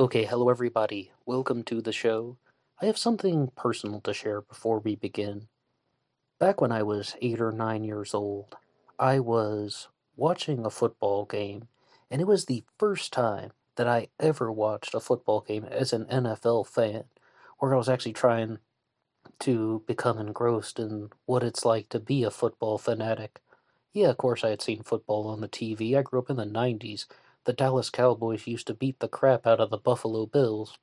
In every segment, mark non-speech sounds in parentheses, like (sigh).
Okay, hello everybody. Welcome to the show. I have something personal to share before we begin. Back when I was eight or nine years old, I was watching a football game, and it was the first time that I ever watched a football game as an NFL fan, where I was actually trying to become engrossed in what it's like to be a football fanatic. Yeah, of course, I had seen football on the TV. I grew up in the 90s. The Dallas Cowboys used to beat the crap out of the Buffalo Bills,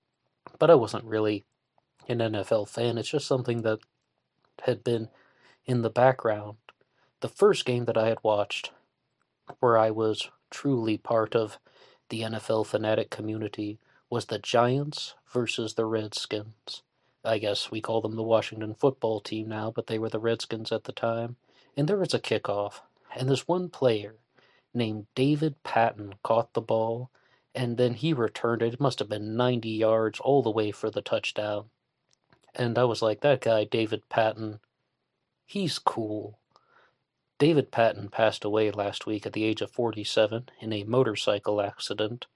but I wasn't really an NFL fan. It's just something that had been in the background. The first game that I had watched where I was truly part of the NFL fanatic community was the Giants versus the Redskins. I guess we call them the Washington football team now, but they were the Redskins at the time. And there was a kickoff, and this one player named David Patten caught the ball, and then he returned it. It must have been 90 yards all the way for the touchdown. And I was like, that guy, David Patten, he's cool. David Patten passed away last week at the age of 47 in a motorcycle accident,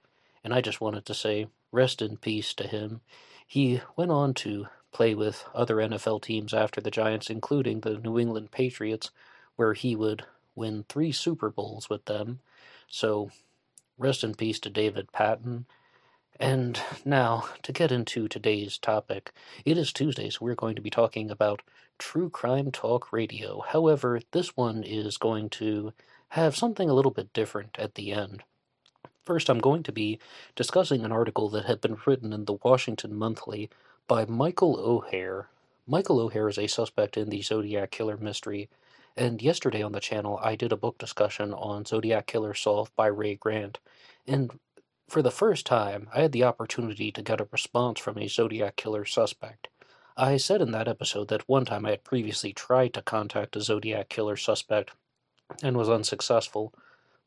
and I just wanted to say, rest in peace to him. He went on to play with other NFL teams after the Giants, including the New England Patriots, where he would win three Super Bowls with them. So, rest in peace to David Patten. And now, to get into today's topic, it is Tuesday, so we're going to be talking about True Crime Talk Radio. However, this one is going to have something a little bit different at the end. First, I'm going to be discussing an article that had been written in the Washington Monthly by Michael O'Hare. Michael O'Hare is a suspect in the Zodiac Killer mystery, and yesterday on the channel I did a book discussion on Zodiac Killer Solved by Ray Grant. And for the first time, I had the opportunity to get a response from a Zodiac Killer suspect. I said in that episode that one time I had previously tried to contact a Zodiac Killer suspect and was unsuccessful,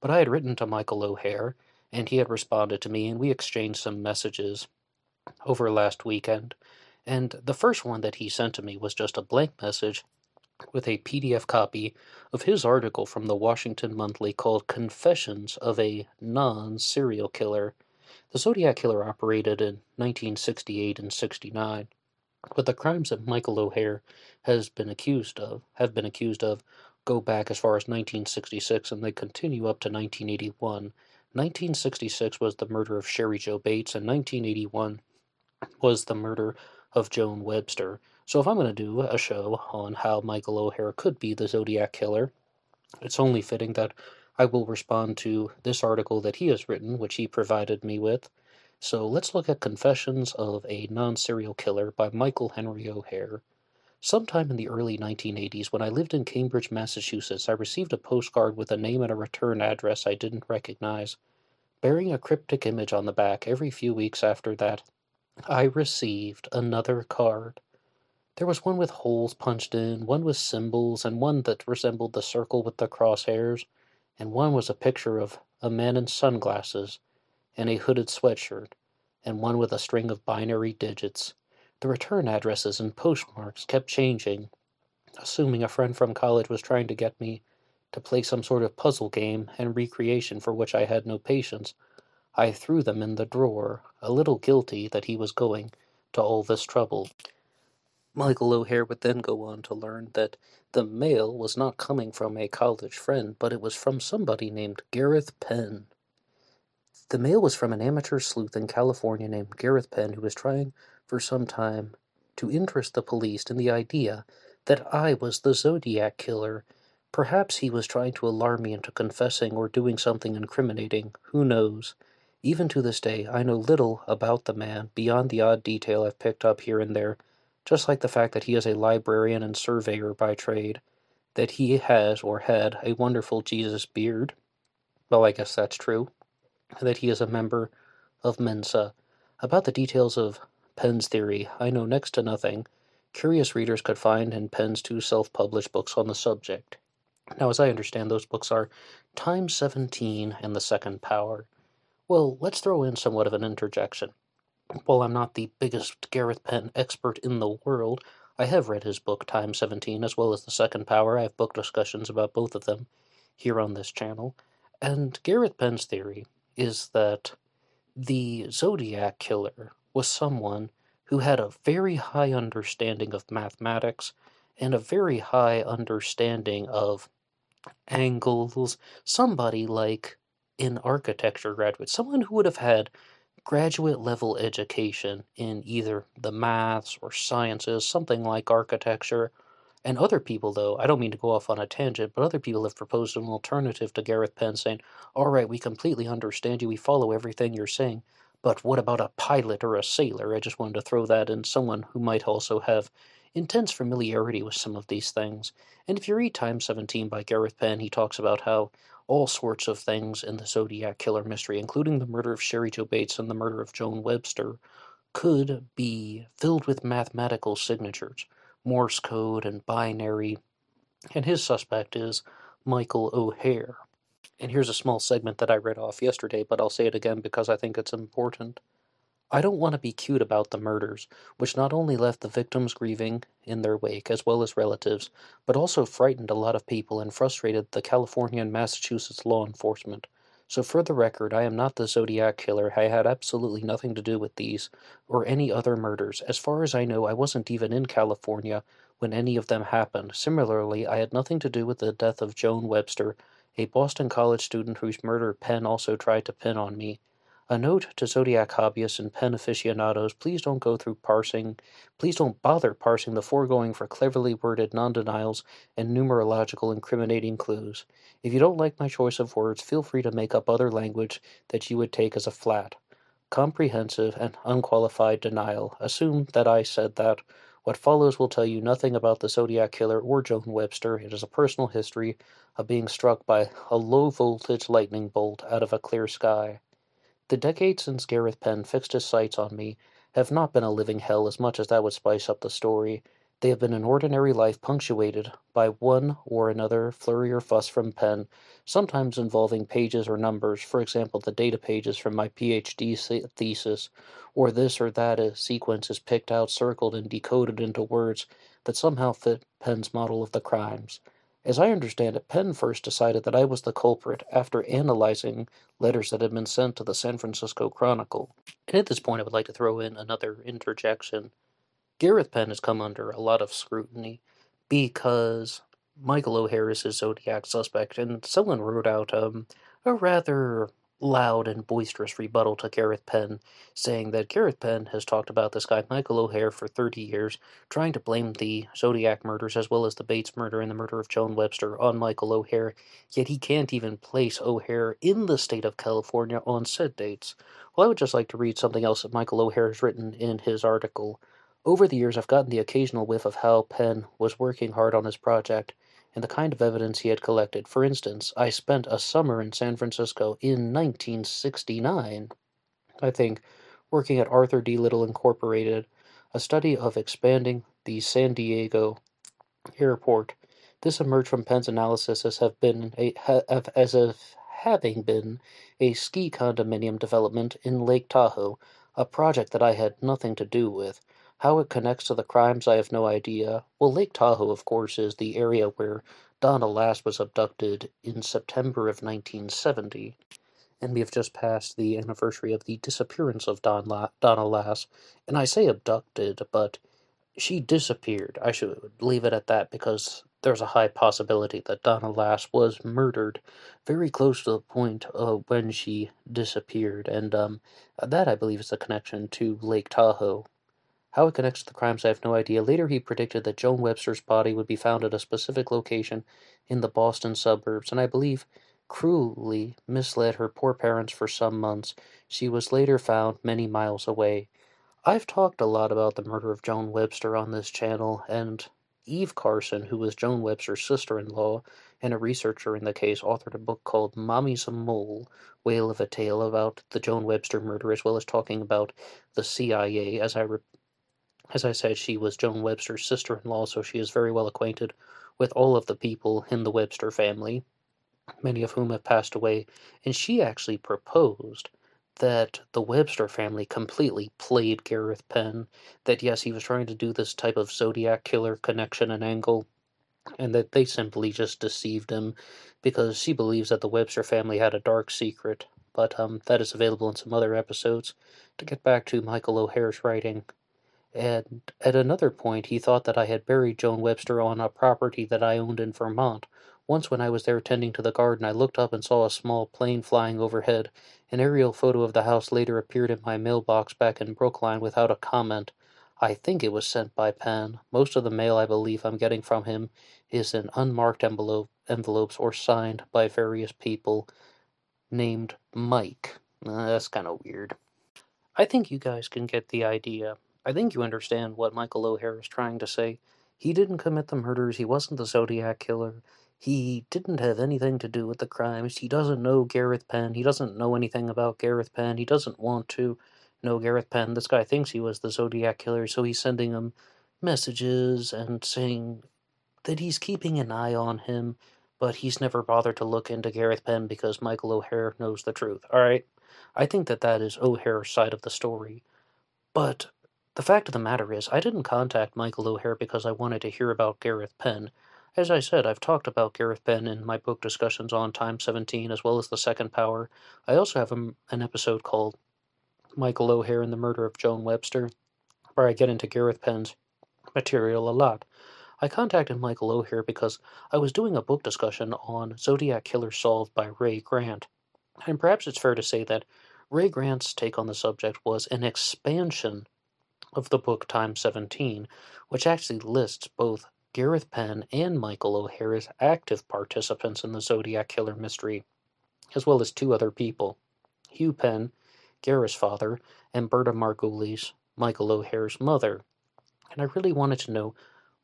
but I had written to Michael O'Hare, and he had responded to me, and we exchanged some messages over last weekend. And the first one that he sent to me was just a blank message with a PDF copy of his article from the Washington Monthly called Confessions of a Non Serial Killer. The Zodiac Killer operated in 1968 and 69, but the crimes that Michael O'Hare has been accused of have been accused of go back as far as 1966 and they continue up to 1981. 1966 was the murder of Cheri Jo Bates and 1981 was the murder of Joan Webster. So if I'm going to do a show on how Michael O'Hare could be the Zodiac Killer, it's only fitting that I will respond to this article that he has written, which he provided me with. So let's look at Confessions of a Non Serial Killer by Michael Henry O'Hare. Sometime in the early 1980s, when I lived in Cambridge, Massachusetts, I received a postcard with a name and a return address I didn't recognize. Bearing a cryptic image on the back, every few weeks after that, I received another card. There was one with holes punched in, one with symbols, and one that resembled the circle with the crosshairs, and one was a picture of a man in sunglasses and a hooded sweatshirt, and one with a string of binary digits. The return addresses and postmarks kept changing, assuming a friend from college was trying to get me to play some sort of puzzle game and recreation for which I had no patience. I threw them in the drawer, a little guilty that he was going to all this trouble. Michael O'Hare would then go on to learn that the mail was not coming from a college friend, but it was from somebody named Gareth Penn. The mail was from an amateur sleuth in California named Gareth Penn who was trying for some time to interest the police in the idea that I was the Zodiac killer. Perhaps he was trying to alarm me into confessing or doing something incriminating. Who knows? Even to this day, I know little about the man beyond the odd detail I've picked up here and there just like the fact that he is a librarian and surveyor by trade, that he has or had a wonderful Jesus beard. Well, I guess that's true. That he is a member of Mensa. About the details of Penn's theory, I know next to nothing. Curious readers could find in Penn's two self published books on the subject. Now, as I understand, those books are Times 17 and The Second Power. Well, let's throw in somewhat of an interjection. While I'm not the biggest Gareth Penn expert in the world, I have read his book Times 17 as well as The Second Power. I have book discussions about both of them here on this channel. And Gareth Penn's theory is that The Zodiac Killer was someone who had a very high understanding of mathematics and a very high understanding of angles. Somebody like an architecture graduate, someone who would have had graduate level education in either the maths or sciences, something like architecture. And other people, though, I don't mean to go off on a tangent, but other people have proposed an alternative to Gareth Penn saying, all right, we completely understand you, we follow everything you're saying, but what about a pilot or a sailor? I just wanted to throw that in someone who might also have intense familiarity with some of these things. And if you read Times 17 by Gareth Penn, he talks about how all sorts of things in the Zodiac Killer mystery, including the murder of Cheri Jo Bates and the murder of Joan Webster, could be filled with mathematical signatures, Morse code and binary, and his suspect is Michael O'Hare. And here's a small segment that I read off yesterday, but I'll say it again because I think it's important. I don't want to be cute about the murders, which not only left the victims grieving in their wake, as well as relatives, but also frightened a lot of people and frustrated the California and Massachusetts law enforcement. So, for the record, I am not the Zodiac killer. I had absolutely nothing to do with these or any other murders. As far as I know, I wasn't even in California when any of them happened. Similarly, I had nothing to do with the death of Joan Webster, a Boston College student whose murder Penn also tried to pin on me. A note to Zodiac hobbyists and Penn aficionados please don't go through parsing, please don't bother parsing the foregoing for cleverly worded non denials and numerological incriminating clues. If you don't like my choice of words, feel free to make up other language that you would take as a flat, comprehensive, and unqualified denial. Assume that I said that. What follows will tell you nothing about the Zodiac Killer or Joan Webster. It is a personal history of being struck by a low voltage lightning bolt out of a clear sky. The decades since Gareth Penn fixed his sights on me have not been a living hell as much as that would spice up the story. They have been an ordinary life punctuated by one or another flurry or fuss from Penn, sometimes involving pages or numbers, for example, the data pages from my PhD uh, thesis, or this or that sequence is picked out, circled, and decoded into words that somehow fit Penn's model of the crimes. As I understand it, Penn first decided that I was the culprit after analyzing letters that had been sent to the San Francisco Chronicle. And at this point, I would like to throw in another interjection. Gareth Penn has come under a lot of scrutiny because Michael O'Hare is Zodiac suspect, and someone wrote out um, a rather loud and boisterous rebuttal to Gareth Penn, saying that Gareth Penn has talked about this guy, Michael O'Hare, for 30 years, trying to blame the Zodiac murders as well as the Bates murder and the murder of Joan Webster on Michael O'Hare, yet he can't even place O'Hare in the state of California on said dates. Well, I would just like to read something else that Michael O'Hare has written in his article. Over the years, I've gotten the occasional whiff of how Penn was working hard on his project and the kind of evidence he had collected. For instance, I spent a summer in San Francisco in 1969, I think, working at Arthur D. Little Incorporated, a study of expanding the San Diego airport. This emerged from Penn's analysis as have been a, as if having been a ski condominium development in Lake Tahoe, a project that I had nothing to do with. How it connects to the crimes, I have no idea. Well, Lake Tahoe, of course, is the area where Donna Lass was abducted in September of 1970. And we have just passed the anniversary of the disappearance of Don La- Donna Lass. And I say abducted, but she disappeared. I should leave it at that because there's a high possibility that Donna Lass was murdered very close to the point of when she disappeared. And um, that, I believe, is the connection to Lake Tahoe. How it connects to the crimes, I have no idea. Later, he predicted that Joan Webster's body would be found at a specific location in the Boston suburbs, and I believe cruelly misled her poor parents for some months. She was later found many miles away. I've talked a lot about the murder of Joan Webster on this channel, and Eve Carson, who was Joan Webster's sister in law and a researcher in the case, authored a book called Mommy's a Mole Whale of a Tale about the Joan Webster murder, as well as talking about the CIA, as I re- as I said, she was Joan Webster's sister in law, so she is very well acquainted with all of the people in the Webster family, many of whom have passed away. And she actually proposed that the Webster family completely played Gareth Penn, that yes, he was trying to do this type of Zodiac killer connection and angle, and that they simply just deceived him because she believes that the Webster family had a dark secret but um, that is available in some other episodes. To get back to Michael O'Hare's writing, and at another point he thought that I had buried Joan Webster on a property that I owned in Vermont. Once, when I was there tending to the garden, I looked up and saw a small plane flying overhead. An aerial photo of the house later appeared in my mailbox back in Brookline without a comment. I think it was sent by Penn. Most of the mail I believe I'm getting from him is in unmarked envelope, envelopes or signed by various people named Mike. Uh, that's kind of weird. I think you guys can get the idea. I think you understand what Michael O'Hare is trying to say. He didn't commit the murders, he wasn't the Zodiac killer. He didn't have anything to do with the crimes. He doesn't know Gareth Penn. He doesn't know anything about Gareth Penn. He doesn't want to know Gareth Penn. This guy thinks he was the Zodiac killer, so he's sending him messages and saying that he's keeping an eye on him, but he's never bothered to look into Gareth Penn because Michael O'Hare knows the truth. All right? I think that that is O'Hare's side of the story. But the fact of the matter is, I didn't contact Michael O'Hare because I wanted to hear about Gareth Penn. As I said, I've talked about Gareth Penn in my book discussions on Times 17 as well as The Second Power. I also have a, an episode called Michael O'Hare and the Murder of Joan Webster, where I get into Gareth Penn's material a lot. I contacted Michael O'Hare because I was doing a book discussion on Zodiac Killer Solved by Ray Grant. And perhaps it's fair to say that Ray Grant's take on the subject was an expansion of the book Times 17, which actually lists both Gareth Penn and Michael O'Hare as active participants in the Zodiac Killer mystery, as well as two other people Hugh Penn, Gareth's father, and Berta Margulies, Michael O'Hare's mother. And I really wanted to know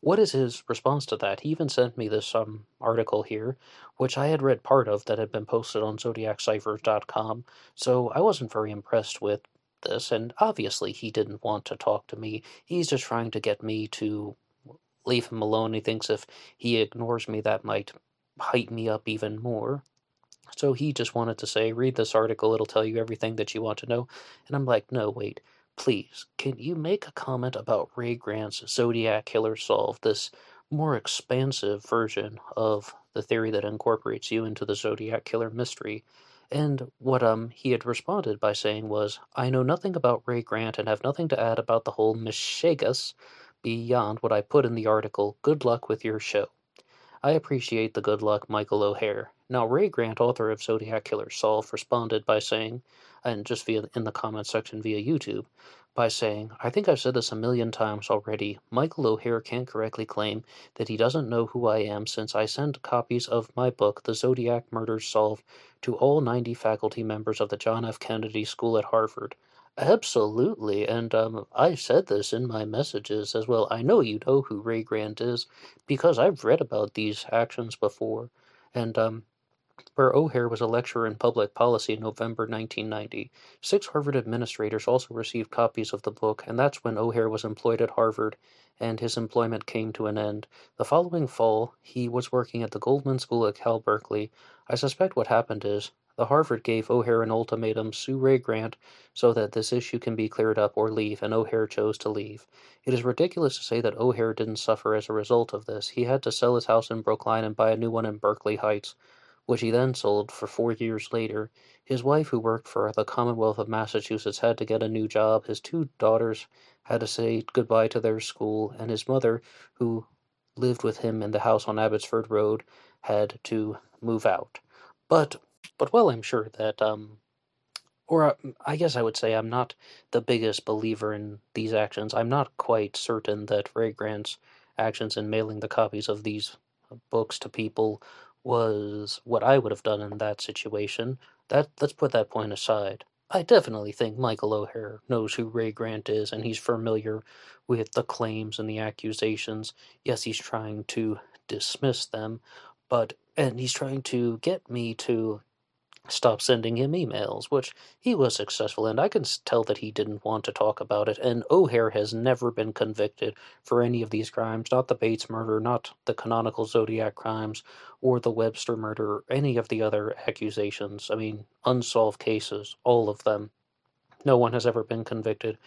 what is his response to that. He even sent me this um, article here, which I had read part of that had been posted on zodiacciphers.com, so I wasn't very impressed with this, and obviously he didn't want to talk to me. He's just trying to get me to leave him alone. He thinks if he ignores me, that might hype me up even more. So he just wanted to say, read this article, it'll tell you everything that you want to know. And I'm like, no, wait, please, can you make a comment about Ray Grant's Zodiac Killer Solved, this more expansive version of the theory that incorporates you into the Zodiac Killer mystery? And what um he had responded by saying was, I know nothing about Ray Grant and have nothing to add about the whole Mishegas beyond what I put in the article. Good luck with your show. I appreciate the good luck, Michael O'Hare. Now, Ray Grant, author of Zodiac Killer Solved, responded by saying, and just via in the comment section via YouTube, by saying, I think I've said this a million times already. Michael O'Hare can't correctly claim that he doesn't know who I am since I sent copies of my book, The Zodiac Murders Solved, to all 90 faculty members of the John F. Kennedy School at Harvard. Absolutely, and um, I said this in my messages as well. I know you know who Ray Grant is because I've read about these actions before, and um, where O'Hare was a lecturer in public policy in November 1990. Six Harvard administrators also received copies of the book, and that's when O'Hare was employed at Harvard and his employment came to an end. The following fall, he was working at the Goldman School at Cal Berkeley. I suspect what happened is the Harvard gave O'Hare an ultimatum sue Ray Grant so that this issue can be cleared up or leave, and O'Hare chose to leave. It is ridiculous to say that O'Hare didn't suffer as a result of this. He had to sell his house in Brookline and buy a new one in Berkeley Heights, which he then sold for four years later. His wife, who worked for the Commonwealth of Massachusetts, had to get a new job. His two daughters had to say goodbye to their school, and his mother, who lived with him in the house on Abbotsford Road, had to move out. But but while I'm sure that, um, or uh, I guess I would say I'm not the biggest believer in these actions, I'm not quite certain that Ray Grant's actions in mailing the copies of these books to people was what I would have done in that situation. That let's put that point aside. I definitely think Michael O'Hare knows who Ray Grant is and he's familiar with the claims and the accusations. Yes, he's trying to dismiss them, but and he's trying to get me to stop sending him emails, which he was successful in. I can tell that he didn't want to talk about it, and O'Hare has never been convicted for any of these crimes not the Bates murder, not the canonical Zodiac crimes, or the Webster murder, or any of the other accusations. I mean, unsolved cases, all of them. No one has ever been convicted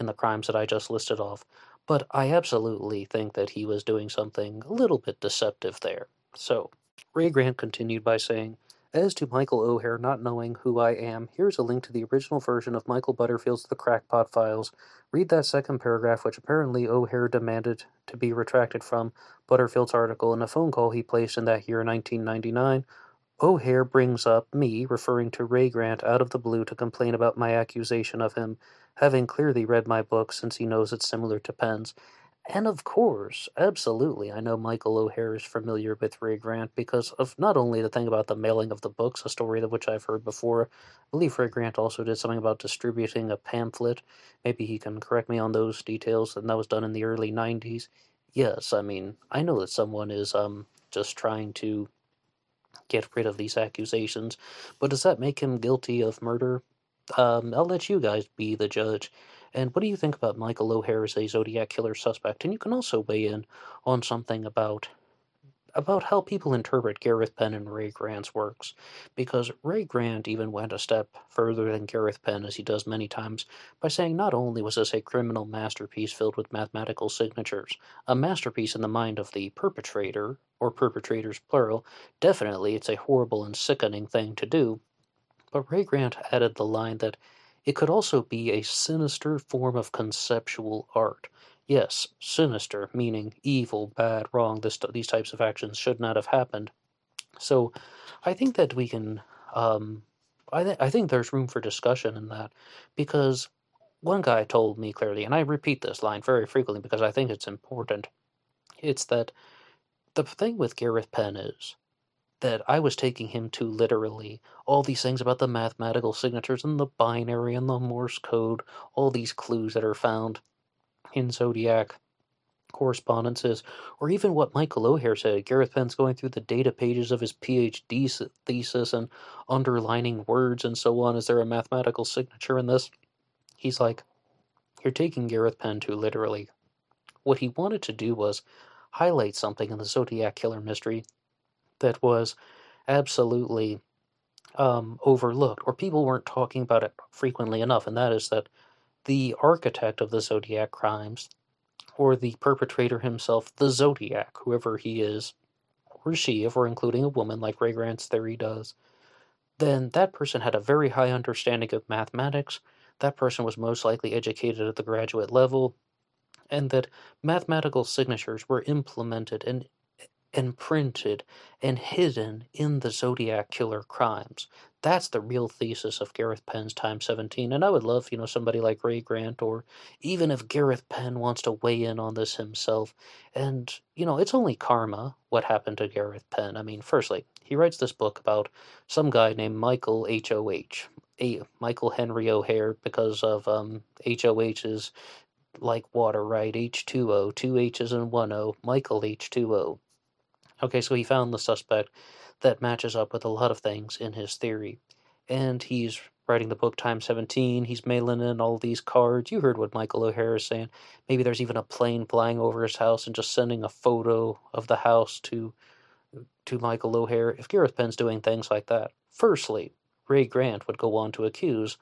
in the crimes that I just listed off. But I absolutely think that he was doing something a little bit deceptive there. So, Ray Grant continued by saying, As to Michael O'Hare not knowing who I am, here's a link to the original version of Michael Butterfield's The Crackpot Files. Read that second paragraph, which apparently O'Hare demanded to be retracted from Butterfield's article in a phone call he placed in that year, 1999. O'Hare brings up me, referring to Ray Grant, out of the blue to complain about my accusation of him having clearly read my book since he knows it's similar to Penn's. And of course, absolutely, I know Michael O'Hare is familiar with Ray Grant because of not only the thing about the mailing of the books, a story of which I've heard before. I believe Ray Grant also did something about distributing a pamphlet. Maybe he can correct me on those details, and that was done in the early 90s. Yes, I mean, I know that someone is um just trying to get rid of these accusations, but does that make him guilty of murder? Um, I'll let you guys be the judge. And what do you think about Michael O'Hare as a Zodiac killer suspect? And you can also weigh in on something about about how people interpret Gareth Penn and Ray Grant's works, because Ray Grant even went a step further than Gareth Penn, as he does many times, by saying not only was this a criminal masterpiece filled with mathematical signatures, a masterpiece in the mind of the perpetrator, or perpetrators plural, definitely it's a horrible and sickening thing to do, but Ray Grant added the line that it could also be a sinister form of conceptual art. Yes, sinister, meaning evil, bad, wrong. This, these types of actions should not have happened. So, I think that we can. Um, I, th- I think there's room for discussion in that because one guy told me clearly, and I repeat this line very frequently because I think it's important. It's that the thing with Gareth Penn is that I was taking him too literally. All these things about the mathematical signatures and the binary and the Morse code, all these clues that are found in Zodiac correspondences, or even what Michael O'Hare said. Gareth Penn's going through the data pages of his PhD thesis and underlining words and so on. Is there a mathematical signature in this? He's like, You're taking Gareth Penn too literally. What he wanted to do was highlight something in the Zodiac Killer mystery that was absolutely um, overlooked, or people weren't talking about it frequently enough, and that is that the architect of the Zodiac crimes, or the perpetrator himself, the Zodiac, whoever he is, or she, if we're including a woman like Ray Grant's theory does, then that person had a very high understanding of mathematics. That person was most likely educated at the graduate level, and that mathematical signatures were implemented and and printed and hidden in the Zodiac killer crimes. That's the real thesis of Gareth Penn's Times 17. And I would love, you know, somebody like Ray Grant or even if Gareth Penn wants to weigh in on this himself. And, you know, it's only karma what happened to Gareth Penn. I mean, firstly, he writes this book about some guy named Michael H.O.H. A Michael Henry O'Hare because of um, HOH is like water, right? H2O, two H's and one O, Michael H2O. Okay, so he found the suspect that matches up with a lot of things in his theory. And he's writing the book Times 17. He's mailing in all these cards. You heard what Michael O'Hare is saying. Maybe there's even a plane flying over his house and just sending a photo of the house to to Michael O'Hare. If Gareth Penn's doing things like that, firstly, Ray Grant would go on to accuse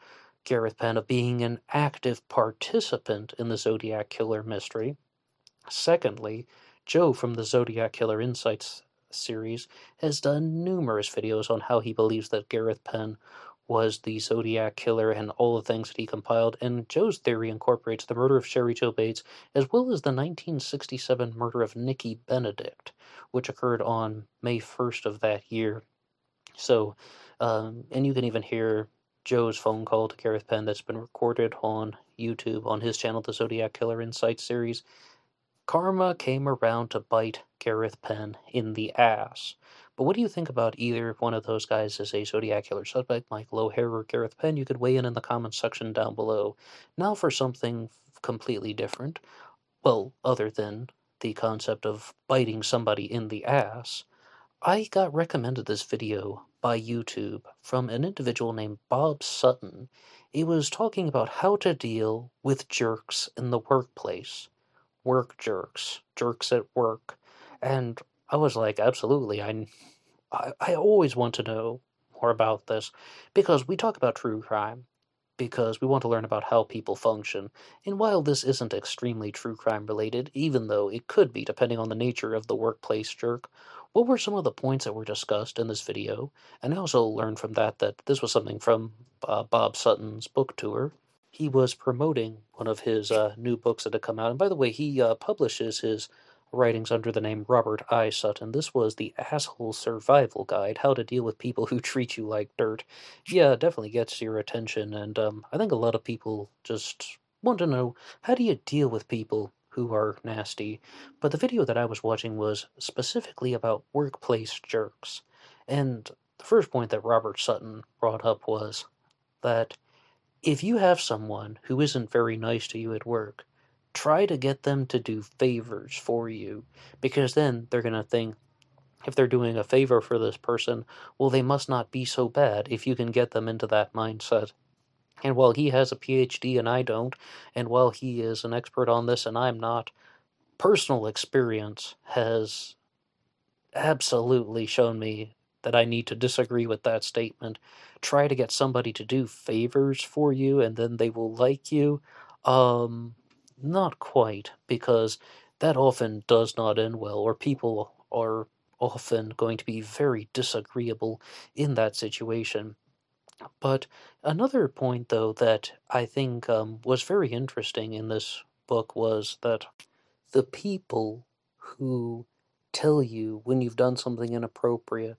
Gareth Penn of being an active participant in the Zodiac Killer mystery. Secondly, Joe from the Zodiac Killer Insights series has done numerous videos on how he believes that Gareth Penn was the Zodiac Killer and all the things that he compiled, and Joe's theory incorporates the murder of Cheri Jo Bates as well as the 1967 murder of Nikki Benedict, which occurred on May 1st of that year. So, um, and you can even hear Joe's phone call to Gareth Penn that's been recorded on YouTube on his channel, the Zodiac Killer Insights series. Karma came around to bite Gareth Penn in the ass. But what do you think about either one of those guys as a Zodiac Killer suspect, Michael O'Hare or Gareth Penn? You could weigh in in the comments section down below. Now for something completely different. Well, other than the concept of biting somebody in the ass. I got recommended this video by YouTube from an individual named Bob Sutton. He was talking about how to deal with jerks in the workplace work jerks, jerks at work. And I was like, absolutely. I, I, I always want to know more about this because we talk about true crime because we want to learn about how people function. And while this isn't extremely true crime related, even though it could be depending on the nature of the workplace jerk, what were some of the points that were discussed in this video, and I also learned from that that this was something from uh, Bob Sutton's book tour. He was promoting one of his uh, new books that had come out, and by the way, he uh, publishes his writings under the name Robert I. Sutton. This was the Asshole Survival Guide How to Deal with People Who Treat You Like Dirt. Yeah, definitely gets your attention, and um, I think a lot of people just want to know how do you deal with people who are nasty. But the video that I was watching was specifically about workplace jerks. And the first point that Robert Sutton brought up was that if you have someone who isn't very nice to you at work, try to get them to do favors for you because then they're going to think if they're doing a favor for this person, well, they must not be so bad if you can get them into that mindset. And while he has a PhD and I don't, and while he is an expert on this and I'm not, personal experience has absolutely shown me that I need to disagree with that statement. Try to get somebody to do favors for you and then they will like you. Um, not quite, because that often does not end well, or people are often going to be very disagreeable in that situation. But another point, though, that I think um, was very interesting in this book was that the people who tell you when you've done something inappropriate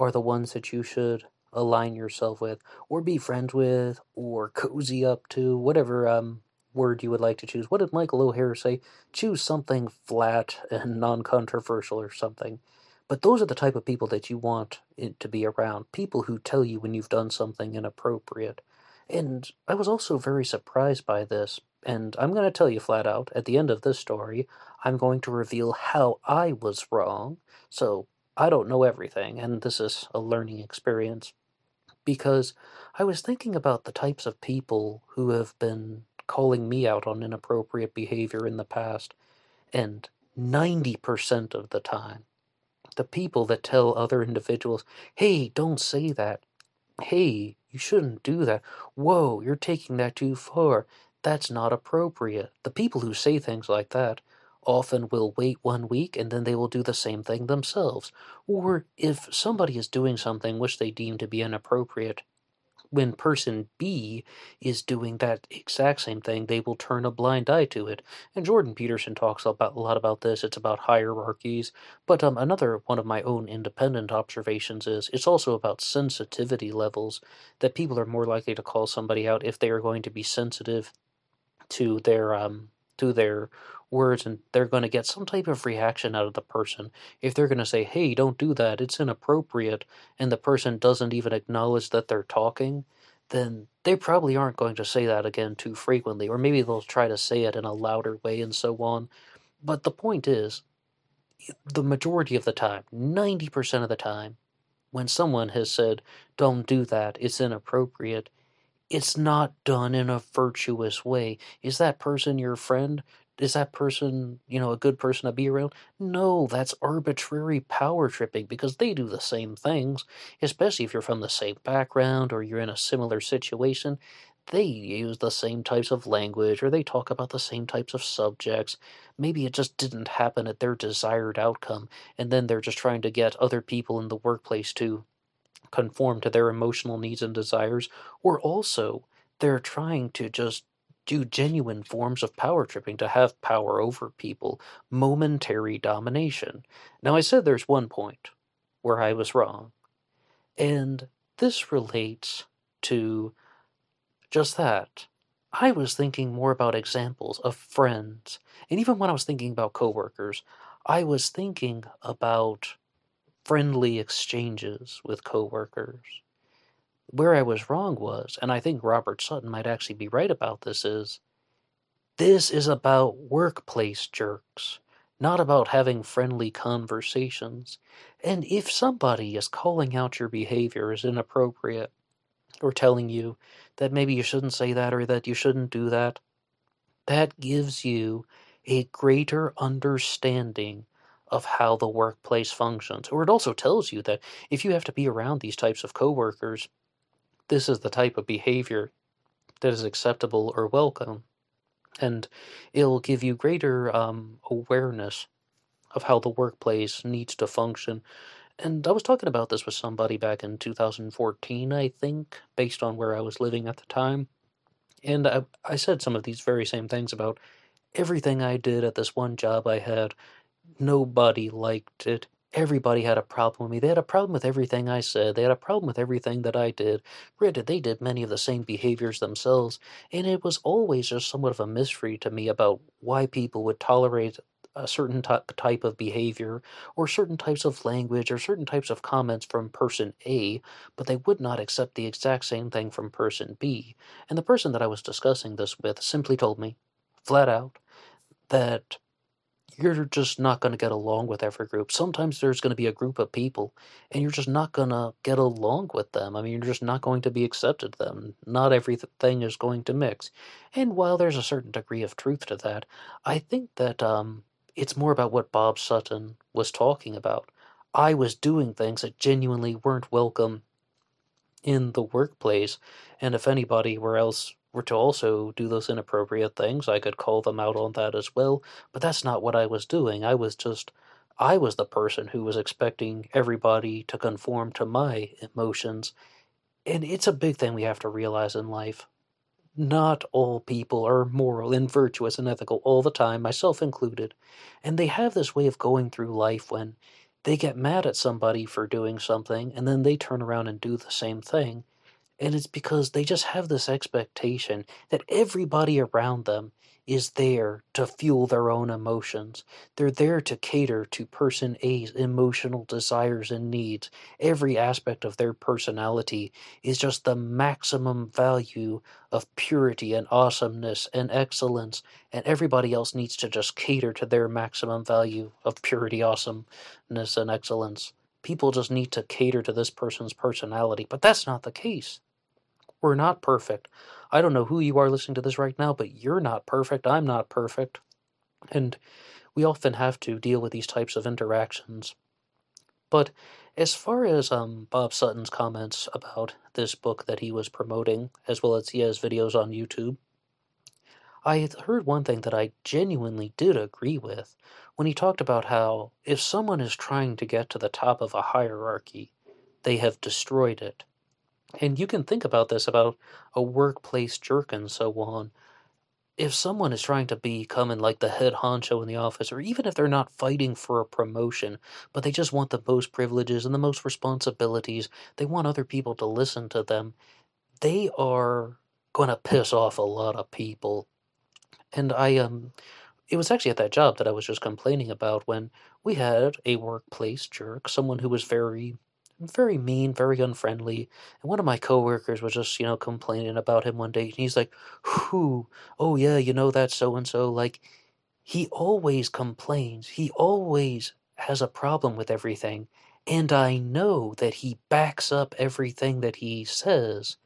are the ones that you should align yourself with, or be friends with, or cozy up to, whatever um, word you would like to choose. What did Michael O'Hare say? Choose something flat and non controversial or something. But those are the type of people that you want to be around people who tell you when you've done something inappropriate. And I was also very surprised by this. And I'm going to tell you flat out at the end of this story, I'm going to reveal how I was wrong. So I don't know everything, and this is a learning experience. Because I was thinking about the types of people who have been calling me out on inappropriate behavior in the past, and 90% of the time, the people that tell other individuals, hey, don't say that. Hey, you shouldn't do that. Whoa, you're taking that too far. That's not appropriate. The people who say things like that often will wait one week and then they will do the same thing themselves. Or if somebody is doing something which they deem to be inappropriate, when person B is doing that exact same thing, they will turn a blind eye to it. And Jordan Peterson talks about a lot about this. It's about hierarchies. But um, another one of my own independent observations is it's also about sensitivity levels. That people are more likely to call somebody out if they are going to be sensitive to their um to their words and they're going to get some type of reaction out of the person. If they're going to say, hey, don't do that, it's inappropriate, and the person doesn't even acknowledge that they're talking, then they probably aren't going to say that again too frequently. Or maybe they'll try to say it in a louder way and so on. But the point is, the majority of the time, 90% of the time, when someone has said, don't do that, it's inappropriate, it's not done in a virtuous way. Is that person your friend? Is that person, you know, a good person to be around? No, that's arbitrary power tripping because they do the same things, especially if you're from the same background or you're in a similar situation. They use the same types of language or they talk about the same types of subjects. Maybe it just didn't happen at their desired outcome, and then they're just trying to get other people in the workplace to conform to their emotional needs and desires, or also they're trying to just do genuine forms of power tripping to have power over people, momentary domination. Now, I said there's one point where I was wrong, and this relates to just that. I was thinking more about examples of friends, and even when I was thinking about coworkers, I was thinking about friendly exchanges with coworkers where I was wrong was, and I think Robert Sutton might actually be right about this, is this is about workplace jerks, not about having friendly conversations. And if somebody is calling out your behavior as inappropriate, or telling you that maybe you shouldn't say that or that you shouldn't do that, that gives you a greater understanding of how the workplace functions. Or it also tells you that if you have to be around these types of coworkers, this is the type of behavior that is acceptable or welcome. And it'll give you greater um, awareness of how the workplace needs to function. And I was talking about this with somebody back in 2014, I think, based on where I was living at the time. And I, I said some of these very same things about everything I did at this one job I had. Nobody liked it. Everybody had a problem with me. They had a problem with everything I said. They had a problem with everything that I did. Granted, they did many of the same behaviors themselves, and it was always just somewhat of a mystery to me about why people would tolerate a certain type of behavior or certain types of language or certain types of comments from person A, but they would not accept the exact same thing from person B. And the person that I was discussing this with simply told me, flat out, that you're just not going to get along with every group. Sometimes there's going to be a group of people and you're just not going to get along with them. I mean, you're just not going to be accepted them. Not everything is going to mix. And while there's a certain degree of truth to that, I think that um, it's more about what Bob Sutton was talking about. I was doing things that genuinely weren't welcome in the workplace, and if anybody were else were to also do those inappropriate things, I could call them out on that as well. But that's not what I was doing. I was just, I was the person who was expecting everybody to conform to my emotions. And it's a big thing we have to realize in life. Not all people are moral and virtuous and ethical all the time, myself included. And they have this way of going through life when they get mad at somebody for doing something and then they turn around and do the same thing. And it's because they just have this expectation that everybody around them is there to fuel their own emotions. They're there to cater to person A's emotional desires and needs. Every aspect of their personality is just the maximum value of purity and awesomeness and excellence, and everybody else needs to just cater to their maximum value of purity, awesomeness, and excellence. People just need to cater to this person's personality, but that's not the case. We're not perfect. I don't know who you are listening to this right now, but you're not perfect. I'm not perfect. And we often have to deal with these types of interactions. But as far as um, Bob Sutton's comments about this book that he was promoting, as well as he has videos on YouTube, I heard one thing that I genuinely did agree with when he talked about how if someone is trying to get to the top of a hierarchy, they have destroyed it. And you can think about this about a workplace jerk and so on. If someone is trying to become like the head honcho in the office, or even if they're not fighting for a promotion, but they just want the most privileges and the most responsibilities, they want other people to listen to them, they are going to piss off a lot of people. And I, um, it was actually at that job that I was just complaining about when we had a workplace jerk, someone who was very very mean, very unfriendly. And one of my coworkers was just, you know, complaining about him one day. And he's like, Who? Oh, yeah, you know that so and so. Like, he always complains. He always has a problem with everything. And I know that he backs up everything that he says,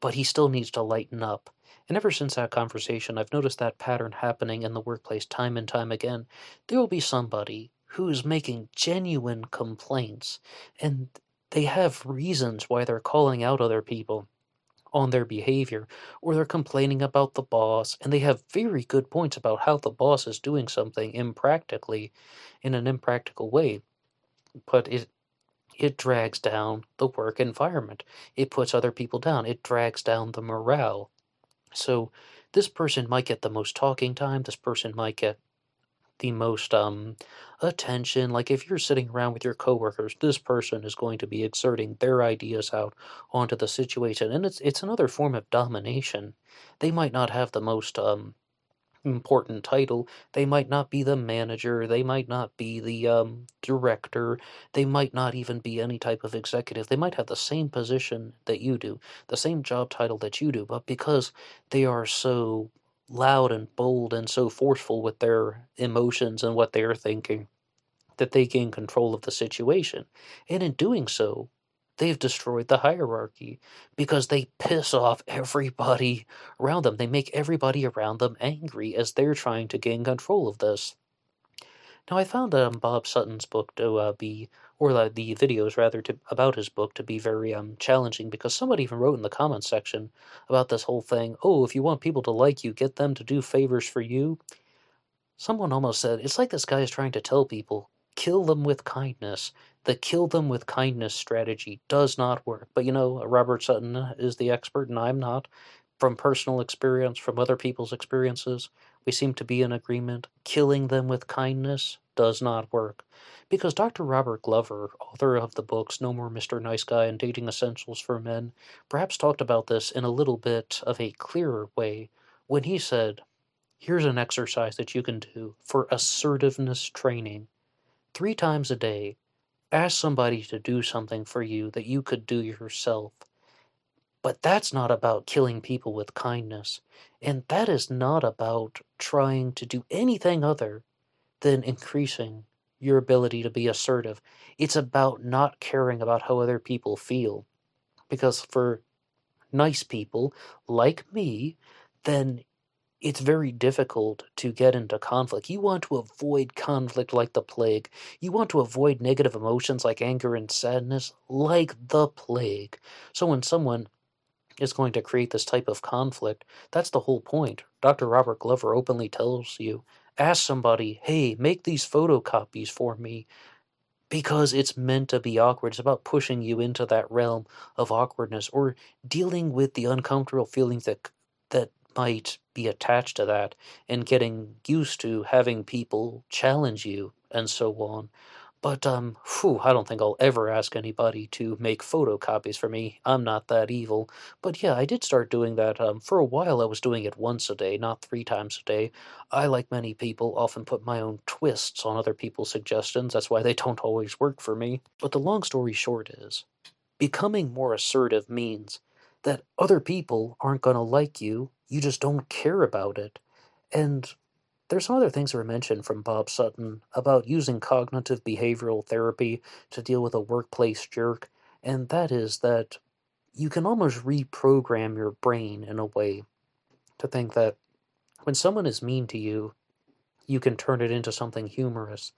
but he still needs to lighten up. And ever since that conversation, I've noticed that pattern happening in the workplace time and time again. There will be somebody who's making genuine complaints and they have reasons why they're calling out other people on their behavior or they're complaining about the boss and they have very good points about how the boss is doing something impractically in an impractical way. But it it drags down the work environment. It puts other people down. It drags down the morale. So this person might get the most talking time. This person might get the most um, attention. Like if you're sitting around with your coworkers, this person is going to be exerting their ideas out onto the situation, and it's it's another form of domination. They might not have the most um, important title. They might not be the manager. They might not be the um, director. They might not even be any type of executive. They might have the same position that you do, the same job title that you do, but because they are so loud and bold and so forceful with their emotions and what they're thinking that they gain control of the situation. And in doing so, they've destroyed the hierarchy because they piss off everybody around them. They make everybody around them angry as they're trying to gain control of this. Now, I found um, Bob Sutton's book to uh, be or the, the videos rather to about his book to be very um challenging because somebody even wrote in the comments section about this whole thing. Oh, if you want people to like you, get them to do favors for you. someone almost said it's like this guy is trying to tell people kill them with kindness. The kill them with kindness strategy does not work. But you know, Robert Sutton is the expert, and I'm not. From personal experience, from other people's experiences, we seem to be in agreement. Killing them with kindness does not work. Because Dr. Robert Glover, author of the books No More Mr. Nice Guy and Dating Essentials for Men, perhaps talked about this in a little bit of a clearer way when he said, Here's an exercise that you can do for assertiveness training. Three times a day, ask somebody to do something for you that you could do yourself. But that's not about killing people with kindness. And that is not about trying to do anything other than increasing your ability to be assertive. It's about not caring about how other people feel. Because for nice people like me, then it's very difficult to get into conflict. You want to avoid conflict like the plague. You want to avoid negative emotions like anger and sadness like the plague. So when someone is going to create this type of conflict, that's the whole point. Dr. Robert Glover openly tells you ask somebody, hey, make these photocopies for me because it's meant to be awkward. It's about pushing you into that realm of awkwardness or dealing with the uncomfortable feelings that that might be attached to that and getting used to having people challenge you and so on. But um, whew, I don't think I'll ever ask anybody to make photocopies for me. I'm not that evil. But yeah, I did start doing that. Um, for a while, I was doing it once a day, not three times a day. I, like many people, often put my own twists on other people's suggestions. That's why they (laughs) don't always work for me. But the long story short is, becoming more assertive means that other people aren't going to like you. You just don't care about it. And there's some other things that were mentioned from Bob Sutton about using cognitive behavioral therapy to deal with a workplace jerk, and that is that you can almost reprogram your brain in a way to think that when someone is mean to you, you can turn it into something humorous.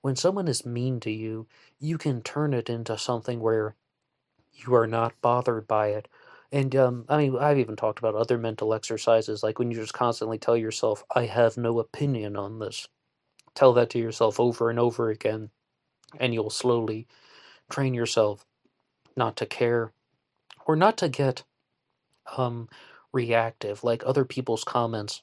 When someone is mean to you, you can turn it into something where you are not bothered by it and um, I mean, I've even talked about other mental exercises, like when you just constantly tell yourself, I have no opinion on this. Tell that to yourself over and over again, and you'll slowly train yourself not to care or not to get um, reactive, like other people's comments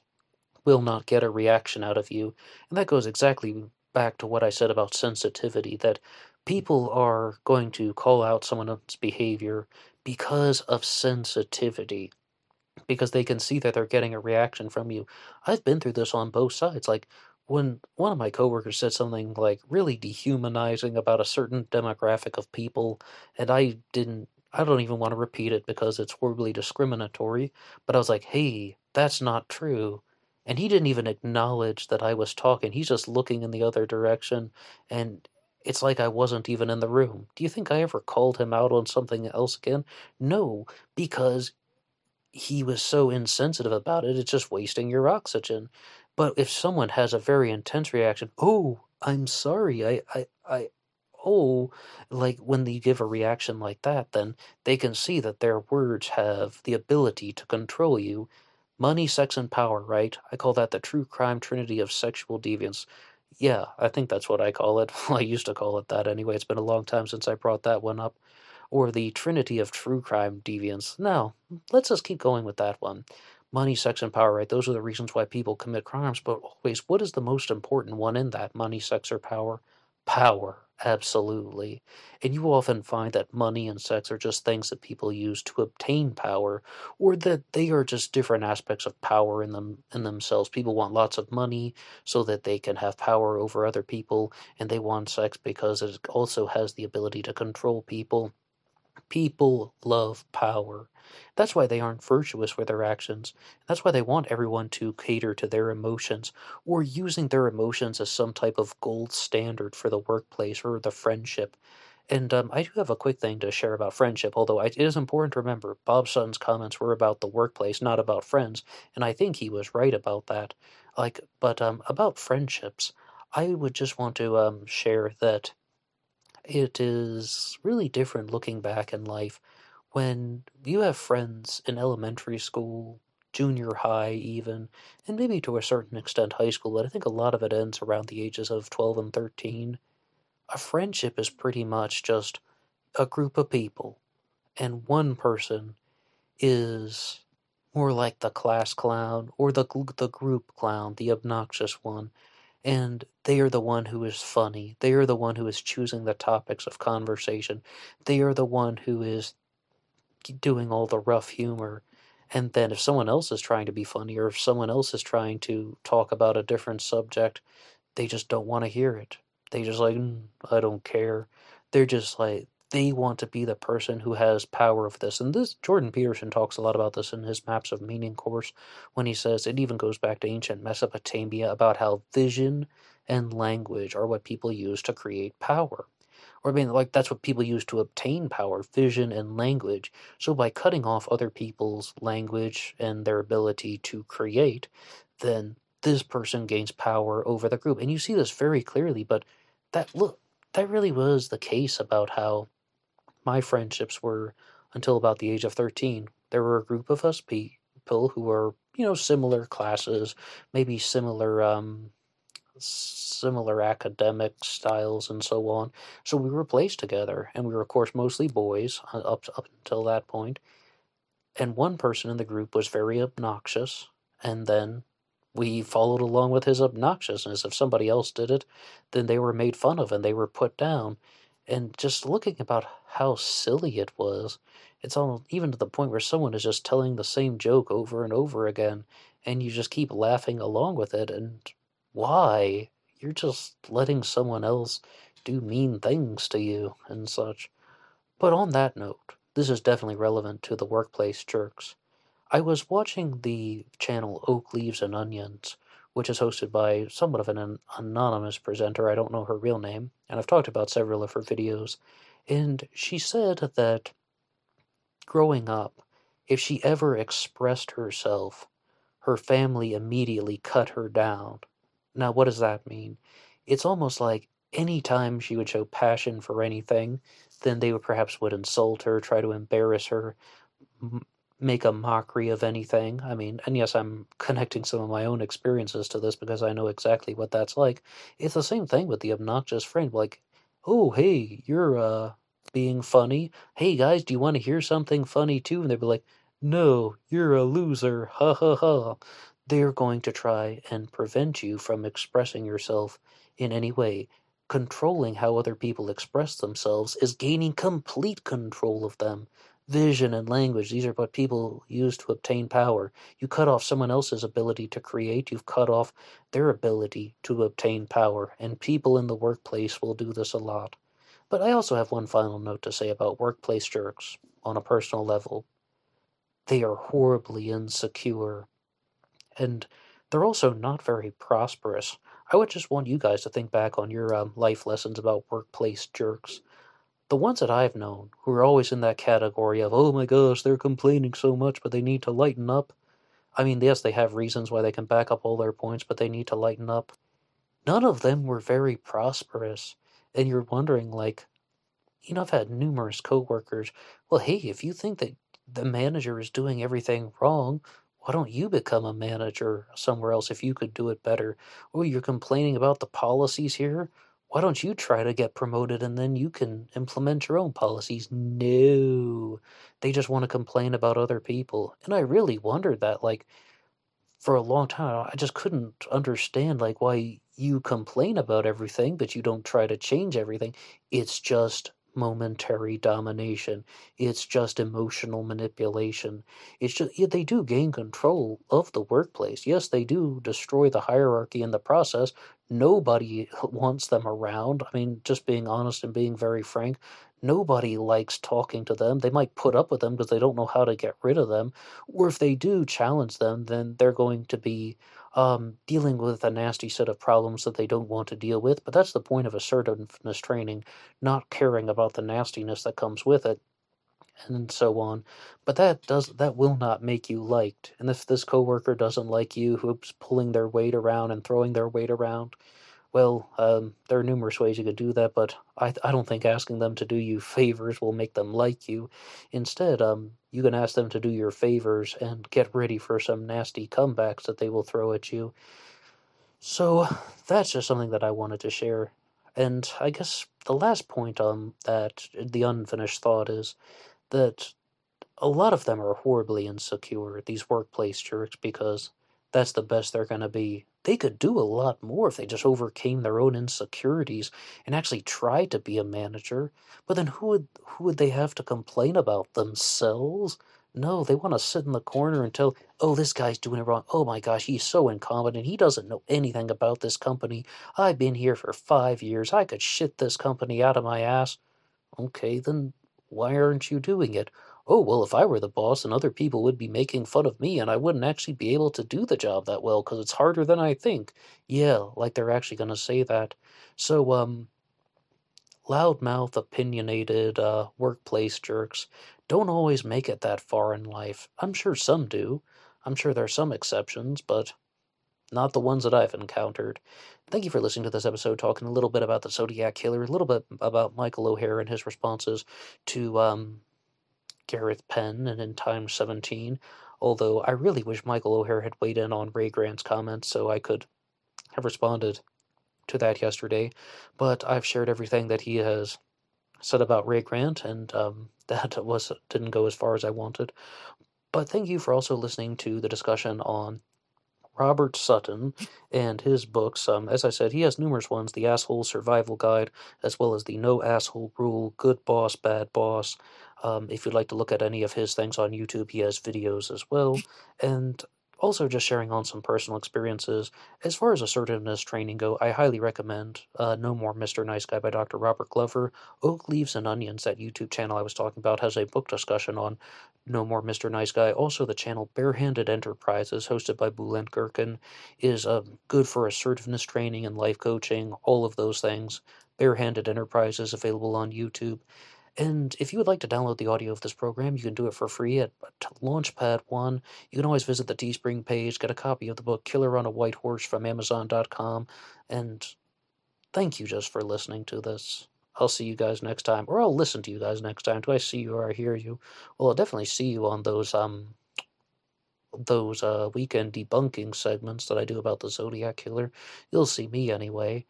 will not get a reaction out of you. And that goes exactly back to what I said about sensitivity that people are going to call out someone's behavior because of sensitivity because they can see that they're getting a reaction from you. I've been through this on both sides. Like when one of my coworkers said something like really dehumanizing about a certain demographic of people, and I didn't, I don't even want to repeat it because it's horribly discriminatory, but I was like, hey, that's not true. And he didn't even acknowledge that I was talking. He's just looking in the other direction. And it's like I wasn't even in the room. Do you think I ever called him out on something else again? No, because he was so insensitive about it, it's just wasting your oxygen. But if someone has a very intense reaction, oh, I'm sorry, I, I, I, oh, like when you give a reaction like that, then they can see that their words have the ability to control you. Money, sex, and power, right? I call that the true crime trinity of sexual deviance. Yeah, I think that's what I call it. (laughs) Well, I used to call it that anyway. It's been a long time since I brought that one up. Or the Trinity of True Crime Deviants. No, let's just keep going with that one. Money, sex, and power, right? Those are the reasons why people commit crimes, but always, what is the most important one in that? Money, sex, or power? Power. Absolutely. And you often find that money and sex are just things that people use to obtain power, or that they are just different aspects of power in them in themselves. People want lots of money so that they can have power over other people, and they want sex because it also has the ability to control people. People love power. That's why they aren't virtuous with their actions. That's why they want everyone to cater to their emotions, or using their emotions as some type of gold standard for the workplace or the friendship. And um, I do have a quick thing to share about friendship, although it is important to remember Bob Sutton's comments were about the workplace, not about friends, and I think he was right about that. Like, but um, about friendships, I would just want to um, share that it is really different looking back in life when you have friends in elementary school, junior high, even, and maybe to a certain extent high school, but I think a lot of it ends around the ages of 12 and 13. A friendship is pretty much just a group of people, and one person is more like the class clown or the the group clown, the obnoxious one, and they are the one who is funny. They are the one who is choosing the topics of conversation. They are the one who is doing all the rough humor. And then if someone else is trying to be funny or if someone else is trying to talk about a different subject, they just don't want to hear it. They just like, mm, I don't care. They're just like, they want to be the person who has power of this. And this Jordan Peterson talks a lot about this in his Maps of Meaning course when he says it even goes back to ancient Mesopotamia about how vision and language are what people use to create power. Or I mean like that's what people use to obtain power, vision and language. So by cutting off other people's language and their ability to create, then this person gains power over the group. And you see this very clearly, but that look that really was the case about how my friendships were until about the age of 13. There were a group of us people who were, you know, similar classes, maybe similar um similar academic styles and so on. So we were placed together, and we were, of course, mostly boys uh, up up until that point. And one person in the group was very obnoxious, and then we followed along with his obnoxiousness. If somebody else did it, then they were made fun of and they were put down and just looking about how silly it was, it's all even to the point where someone is just telling the same joke over and over again, and you just keep laughing along with it. And why? You're just letting someone else do mean things to you and such. But on that note, this is definitely relevant to the workplace jerks. I was watching the channel Oak Leaves and Onions, which is hosted by somewhat of an anonymous presenter. I don't know her real name, and I've talked about several of her videos. And she said that growing up, if she ever expressed herself, her family immediately cut her down. Now, what does that mean? It's almost like any time she would show passion for anything, then they would perhaps would insult her, try to embarrass her, make a mockery of anything. I mean, and yes, I'm (laughs) connecting some of my own experiences to this because I know exactly what that's like. It's the same thing with the obnoxious friend. Like, oh, hey, you're uh being funny. Hey guys, do you want to hear something funny too? And they'd be like, no, you're a loser. Ha ha ha. They're going to try and prevent you from expressing yourself in any way. Controlling how other people express themselves is gaining complete control of them vision and language. These are what people use to obtain power. You cut off someone else's ability to create, you've cut off their ability to obtain power. And people in the workplace will do this a lot. But I also have one final note to say about workplace jerks on a personal level. They are horribly insecure. And they're also not very prosperous. I would just want you guys to think back on your um, life lessons about workplace jerks the ones that I've known who are always in that category of, oh my gosh, they're complaining so much, but they need to lighten up. I mean, yes, they have reasons why they can back up all their points, but they need to lighten up. None of them were very prosperous. And you're wondering, like, you know, I've had numerous coworkers. Well, hey, if you think that the manager is doing everything wrong, why don't you become a manager somewhere else if you could do it better? Oh, you're complaining about the policies here? Why don't you try to get promoted and then you can implement your own policies? No. They just want to complain about other people. And I really wondered that, like, for a long time, I just couldn't understand, like, why you complain about everything, but you don't try to change everything. It's just momentary domination. It's just emotional manipulation. It's just yeah, they do gain control of the workplace. Yes, they do destroy the hierarchy in the process. Nobody wants them around. I mean, just being honest and being very frank, nobody likes talking to them. They might put up with them because they don't know how to get rid of them. Or if they do challenge them, then they're going to be um, dealing with a nasty set of problems that they don't want to deal with. But that's the point of assertiveness training, not caring about the nastiness that comes with it and so on. But that does that will not make you liked. And if this coworker doesn't like you, who's pulling their weight around and throwing their weight around, Well, um, there are numerous ways you could do that, but I, I don't think asking them to do you (laughs) favors will make them like you. Instead, um, you can ask them to do your favors and get ready for some nasty comebacks that they will throw at you. So that's just something that I wanted to share. And I guess the last point on that, the unfinished thought, is that a lot of them are horribly insecure, these workplace jerks, because that's the best they're going to be. They could do a lot more if they just overcame their own insecurities and actually tried to be a manager. But then who would who would they have to complain about themselves? No, they want to sit in the corner and tell, oh, this guy's doing it wrong. Oh my gosh, he's so incompetent. He doesn't know anything about this company. I've been here for five years. I could shit this company out of my ass. Okay, then why aren't you doing it? Oh, well, if I were the boss, and other people would be making fun of me, and I wouldn't actually be able to do the job that well because it's harder than I think. Yeah, like they're actually going to say that. So, um, loudmouth, opinionated, uh, workplace jerks don't always make it that far in life. I'm sure some do. I'm sure there are some exceptions, but not the ones that I've encountered. Thank you for listening to this episode, talking a little bit about the Zodiac Killer, a little bit about Michael O'Hare and his responses to um, Gareth Penn and in Times 17. Although I really wish Michael O'Hare had weighed in on Ray Grant's comments so I could have responded to that yesterday. But I've shared everything that he has said about Ray Grant, and um, (laughs) that was didn't go as far as I wanted. But thank you for also listening to the discussion on Robert Sutton and his books. Um, as I said, he has numerous ones: the Asshole Survival Guide, as well as the No Asshole Rule, Good Boss, Bad Boss. Um, if you'd like to look at any of his things on YouTube, he has videos as well. And also just sharing on some personal experiences. As far as assertiveness training go, I highly recommend uh, No More Mr. Nice Guy by Dr. Robert Glover. Oak Leaves and Onions, that YouTube channel I was talking about, has a book discussion on No More Mr. Nice Guy. Also, the channel Barehanded Enterprises, hosted by Bulent Gherkin, is uh, good for assertiveness training and life coaching, all of those things. Barehanded Enterprises available on YouTube. And if you would like to download the audio of this program, you can do it for free at Launchpad One. You can always visit the Teespring page, get a copy of the book Killer on a White Horse from Amazon.com. And thank you just for listening to this. I'll see you guys next time, or I'll listen to you guys next time. Do I see you or I hear you? Well, I'll definitely see you on those um those uh weekend debunking segments that I do about the Zodiac Killer. You'll see me anyway.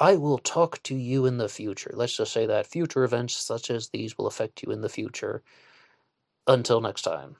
I will talk to you in the future. Let's just say that future events such as these will affect you in the future. Until next time.